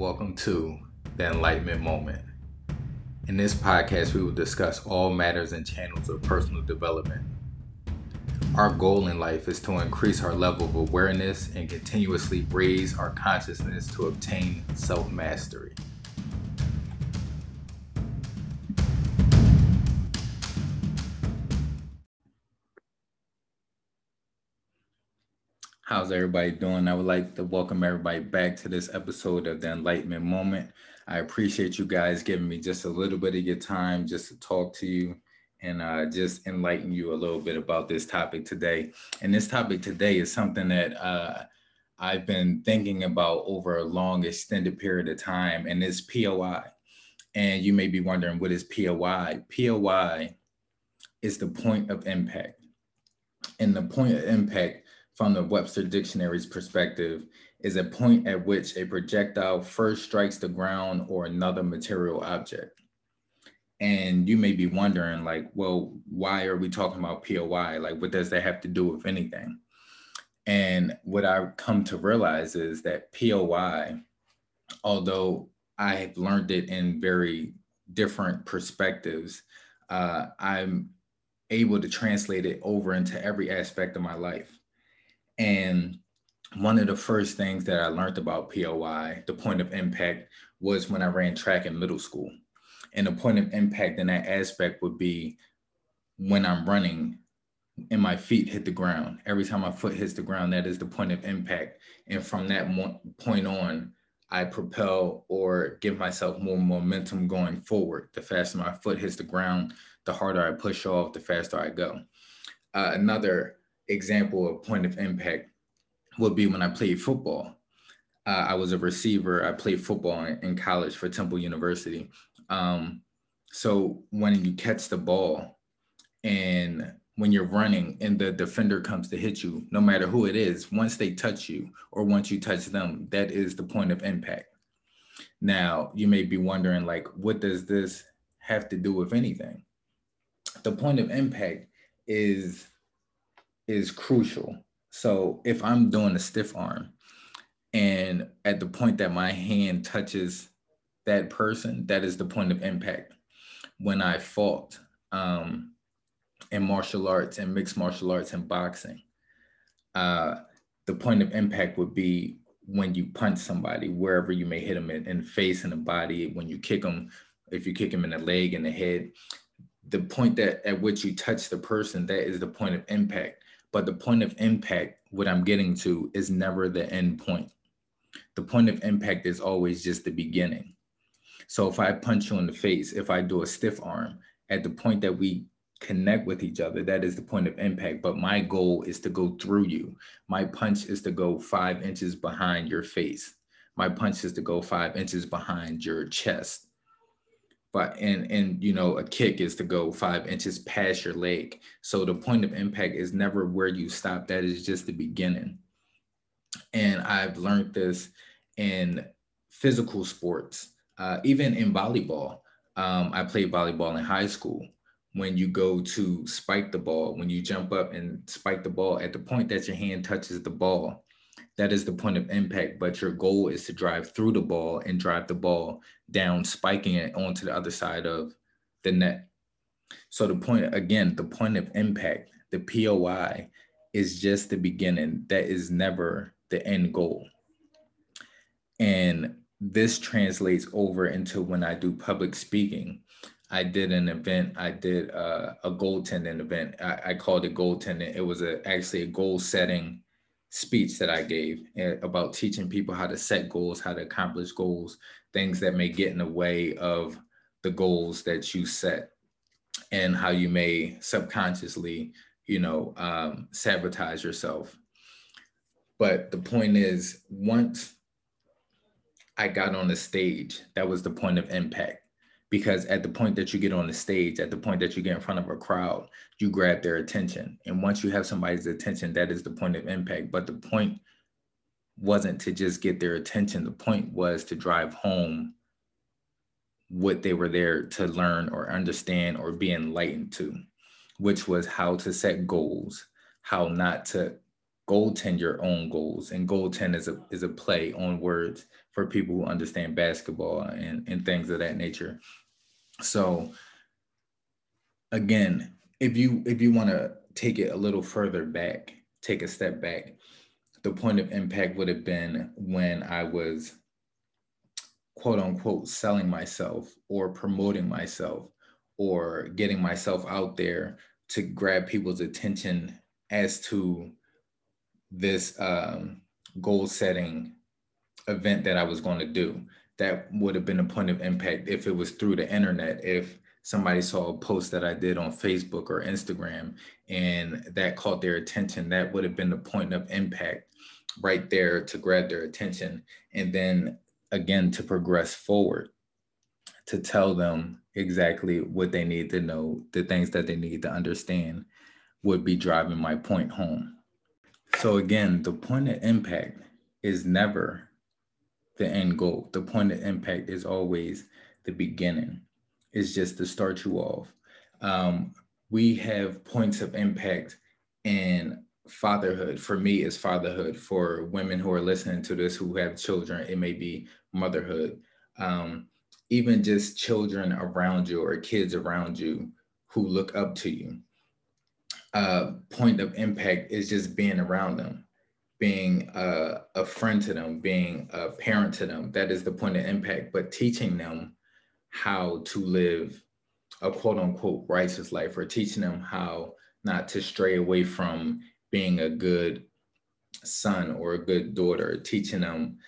welcome to the Enlightenment Moment. In this podcast, we will discuss all matters and channels of personal development. Our goal in life is to increase our level of awareness and continuously raise our consciousness to obtain self mastery. How's everybody doing? I would like to welcome everybody back to this episode of the Enlightenment Moment. I appreciate you guys giving me just a little bit of your time just to talk to you and uh, just enlighten you a little bit about this topic today. And this topic today is something that uh, I've been thinking about over a long, extended period of time, and it's POI. And you may be wondering, what is POI? POI is the point of impact. And the point of impact from the Webster Dictionary's perspective, is a point at which a projectile first strikes the ground or another material object. And you may be wondering, like, well, why are we talking about POI? Like, what does that have to do with anything? And what I've come to realize is that POI, although I have learned it in very different perspectives, uh, I'm able to translate it over into every aspect of my life. And one of the first things that I learned about POI, the point of impact, was when I ran track in middle school. And the point of impact in that aspect would be when I'm running and my feet hit the ground. Every time my foot hits the ground, that is the point of impact. And from that point on, I propel or give myself more momentum going forward. The faster my foot hits the ground, the harder I push off, the faster I go. Uh, another example of point of impact would be when I played football. Uh, I was a receiver. I played football in, in college for Temple University. Um, so when you catch the ball and when you're running and the defender comes to hit you, no matter who it is, once they touch you or once you touch them, that is the point of impact. Now, you may be wondering, like, what does this have to do with anything? The point of impact is is crucial. So if I'm doing a stiff arm and at the point that my hand touches that person, that is the point of impact. When I fought um, in martial arts and mixed martial arts and boxing, uh, the point of impact would be when you punch somebody, wherever you may hit them in, in the face and the body, when you kick them, if you kick them in the leg and the head, the point that at which you touch the person, that is the point of impact. But the point of impact, what I'm getting to, is never the end point. The point of impact is always just the beginning. So if I punch you in the face, if I do a stiff arm, at the point that we connect with each other, that is the point of impact. But my goal is to go through you. My punch is to go five inches behind your face. My punch is to go five inches behind your chest but and and you know a kick is to go five inches past your leg. So the point of impact is never where you stop. That is just the beginning. And i've learned this in physical sports uh, even in volleyball. Um, i played volleyball in high school. When you go to spike the ball when you jump up and spike the ball at the point that your hand touches the ball that is the point of impact. But your goal is to drive through the ball and drive the ball down, spiking it onto the other side of the net. So the point, again, the point of impact, the POI is just the beginning. That is never the end goal. And this translates over into when I do public speaking. I did an event. I did uh, a goaltending event. I, I called it goaltending. It was a, actually a goal setting speech that I gave eh, about teaching people how to set goals, how to accomplish goals, things that may get in the way of the goals that you set, and how you may subconsciously, you know, um, sabotage yourself. But the point is, once I got on the stage, that was the point of impact because at the point that you get on the stage, at the point that you get in front of a crowd, you grab their attention. And once you have somebody's attention, that is the point of impact. But the point wasn't to just get their attention, the point was to drive home what they were there to learn or understand or be enlightened to, which was how to set goals, how not to goaltend your own goals. And goaltend is a is a play on words for people who understand basketball and, and things of that nature. So again, if you if you want to take it a little further back, take a step back, the point of impact would have been when I was quote unquote selling myself or promoting myself or getting myself out there to grab people's attention as to this um, goal setting event that I was going to do. That would have been a point of impact if it was through the internet, if somebody saw a post that I did on Facebook or Instagram and that caught their attention, that would have been the point of impact right there to grab their attention. And then again, to progress forward, to tell them exactly what they need to know, the things that they need to understand would be driving my point home. So again, the point of impact is never the end goal. The point of impact is always the beginning. It's just to start you off. Um, we have points of impact in fatherhood. For me, is fatherhood. For women who are listening to this who have children, it may be motherhood. Um, even just children around you or kids around you who look up to you. Uh, point of impact is just being around them, being a, a friend to them, being a parent to them. That is the point of impact. But teaching them how to live a quote unquote righteous life or teaching them how not to stray away from being a good son or a good daughter, teaching them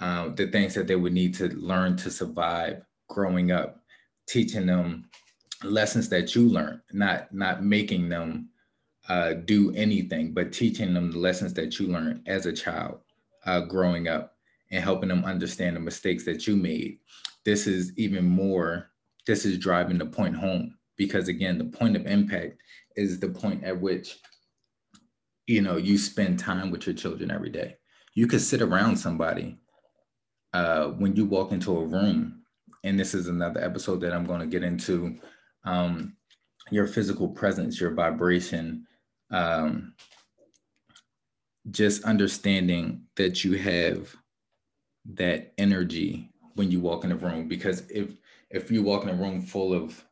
um, the things that they would need to learn to survive growing up, teaching them lessons that you learned, not not making them uh, do anything, but teaching them the lessons that you learned as a child uh, growing up and helping them understand the mistakes that you made. This is even more, this is driving the point home because again, the point of impact is the point at which you know you spend time with your children every day. You could sit around somebody uh, when you walk into a room, and this is another episode that I'm going to get into, um, your physical presence, your vibration, um, just understanding that you have that energy when you walk in a room. Because if if you walk in a room full of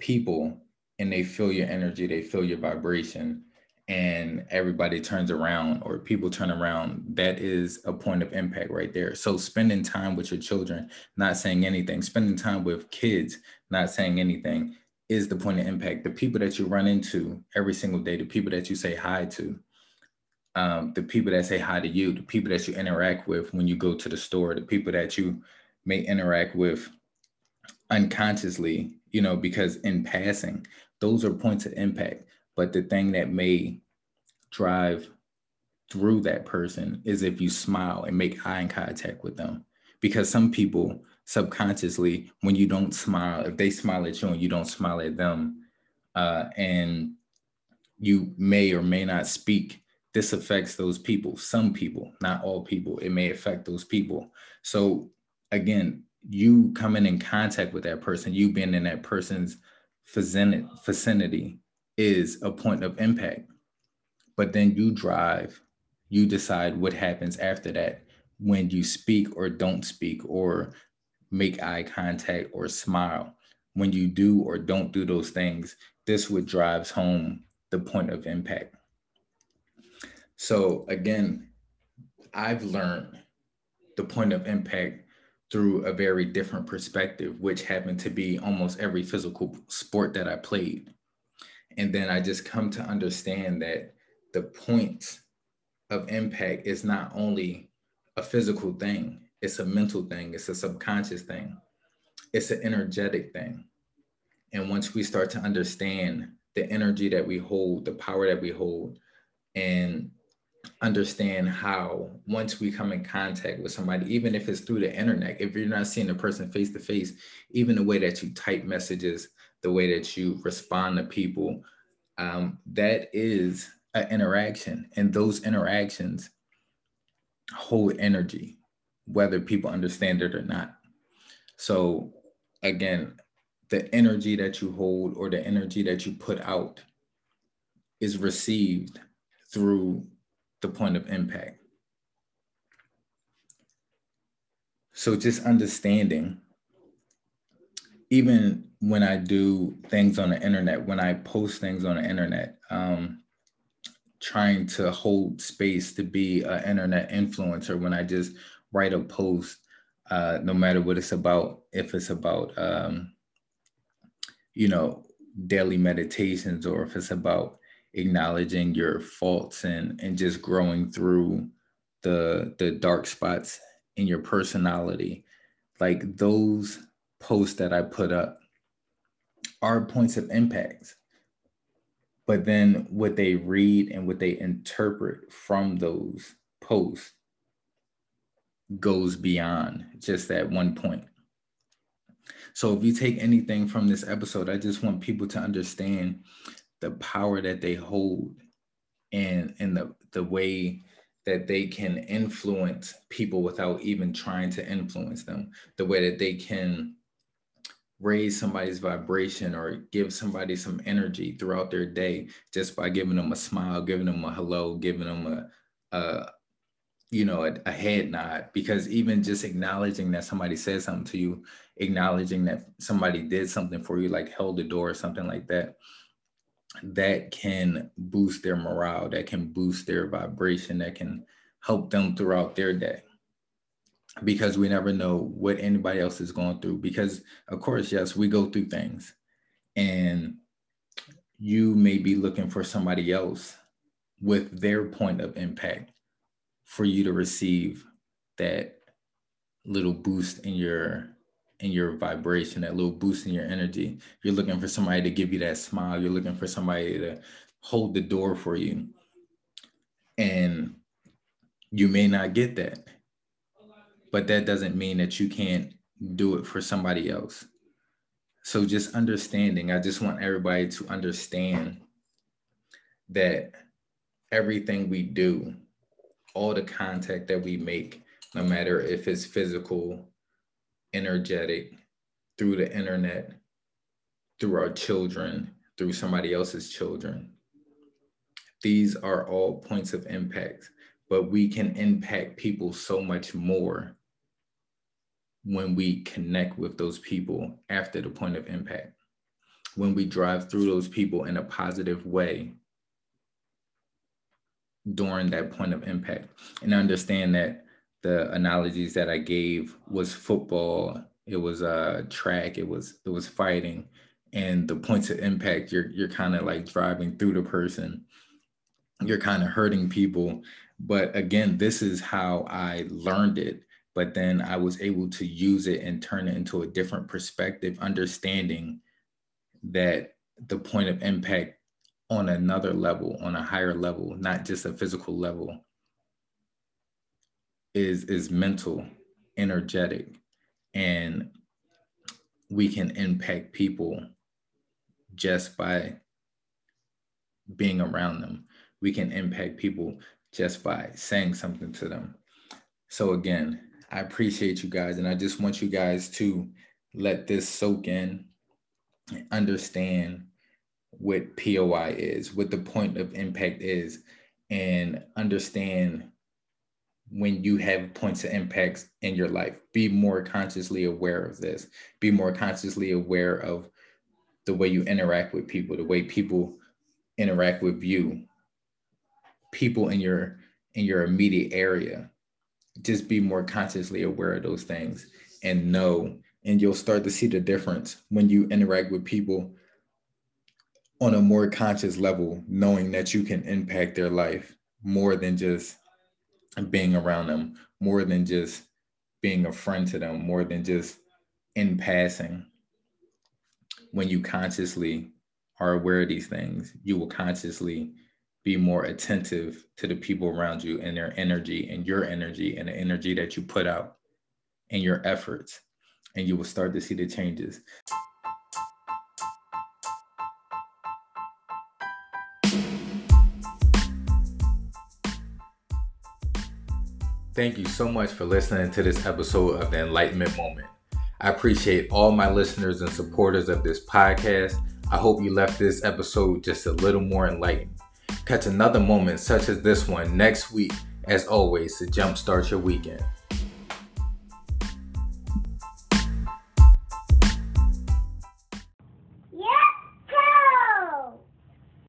people and they feel your energy, they feel your vibration, and everybody turns around or people turn around, that is a point of impact right there. So spending time with your children, not saying anything, spending time with kids, not saying anything is the point of impact. The people that you run into every single day, the people that you say hi to, um, the people that say hi to you, the people that you interact with when you go to the store, the people that you may interact with unconsciously, you know, because in passing, those are points of impact but the thing that may drive through that person is if you smile and make eye contact with them. Because some people subconsciously, when you don't smile, if they smile at you and you don't smile at them, uh, and you may or may not speak, this affects those people. Some people, not all people, it may affect those people. So, again, you coming in contact with that person, you being in that person's vicinity, is a point of impact. But then you drive, you decide what happens after that when you speak or don't speak or make eye contact or smile. When you do or don't do those things, this what drives home the point of impact. So again, I've learned the point of impact through a very different perspective, which happened to be almost every physical sport that I played. And then I just come to understand that the point of impact is not only a physical thing, it's a mental thing, it's a subconscious thing, it's an energetic thing. And once we start to understand the energy that we hold, the power that we hold, and understand how once we come in contact with somebody, even if it's through the internet, if you're not seeing the person face to face, even the way that you type messages, the way that you respond to people, um, that is an interaction. And those interactions hold energy, whether people understand it or not. So, again, the energy that you hold or the energy that you put out is received through the point of impact. So just understanding, even when I do things on the internet, when I post things on the internet, um, trying to hold space to be an internet influencer, when I just write a post, uh, no matter what it's about, if it's about, um, you know, daily meditations or if it's about acknowledging your faults and and just growing through the the dark spots in your personality. Like those posts that i put up are points of impact. But then what they read and what they interpret from those posts goes beyond just that one point. So if you take anything from this episode i just want people to understand the power that they hold and and the the way that they can influence people without even trying to influence them. The way that they can raise somebody's vibration or give somebody some energy throughout their day just by giving them a smile giving them a hello giving them a, a you know a, a head nod because even just acknowledging that somebody said something to you acknowledging that somebody did something for you like held the door or something like that that can boost their morale, that can boost their vibration, that can help them throughout their day. Because we never know what anybody else is going through. Because, of course, yes, we go through things. And you may be looking for somebody else with their point of impact for you to receive that little boost in your in your vibration, that little boost in your energy. You're looking for somebody to give you that smile. You're looking for somebody to hold the door for you. And you may not get that. But that doesn't mean that you can't do it for somebody else. So just understanding, I just want everybody to understand that everything we do, all the contact that we make, no matter if it's physical, energetic through the internet, through our children, through somebody else's children. These are all points of impact, but we can impact people so much more when we connect with those people after the point of impact. When we drive through those people in a positive way during that point of impact and understand that the analogies that I gave was football, it was uh track, it was it was fighting, and the points of impact. You're you're kind of like driving through the person. You're kind of hurting people, but again, this is how I learned it. But then I was able to use it and turn it into a different perspective, understanding that the point of impact on another level, on a higher level, not just a physical level, is is mental, energetic, and we can impact people just by being around them. We can impact people just by saying something to them. So again, I appreciate you guys and I just want you guys to let this soak in, understand what POI is, what the point of impact is, and understand when you have points of impacts in your life. Be more consciously aware of this. Be more consciously aware of the way you interact with people, the way people interact with you, people in your in your immediate area. Just be more consciously aware of those things and know and you'll start to see the difference when you interact with people on a more conscious level, knowing that you can impact their life more than just being around them more than just being a friend to them, more than just in passing. When you consciously are aware of these things, you will consciously be more attentive to the people around you and their energy and your energy and the energy that you put out and your efforts. And you will start to see the changes. Thank you so much for listening to this episode of the Enlightenment Moment. I appreciate all my listeners and supporters of this podcast. I hope you left this episode just a little more enlightened. Catch another moment such as this one next week, as always, to jumpstart your weekend.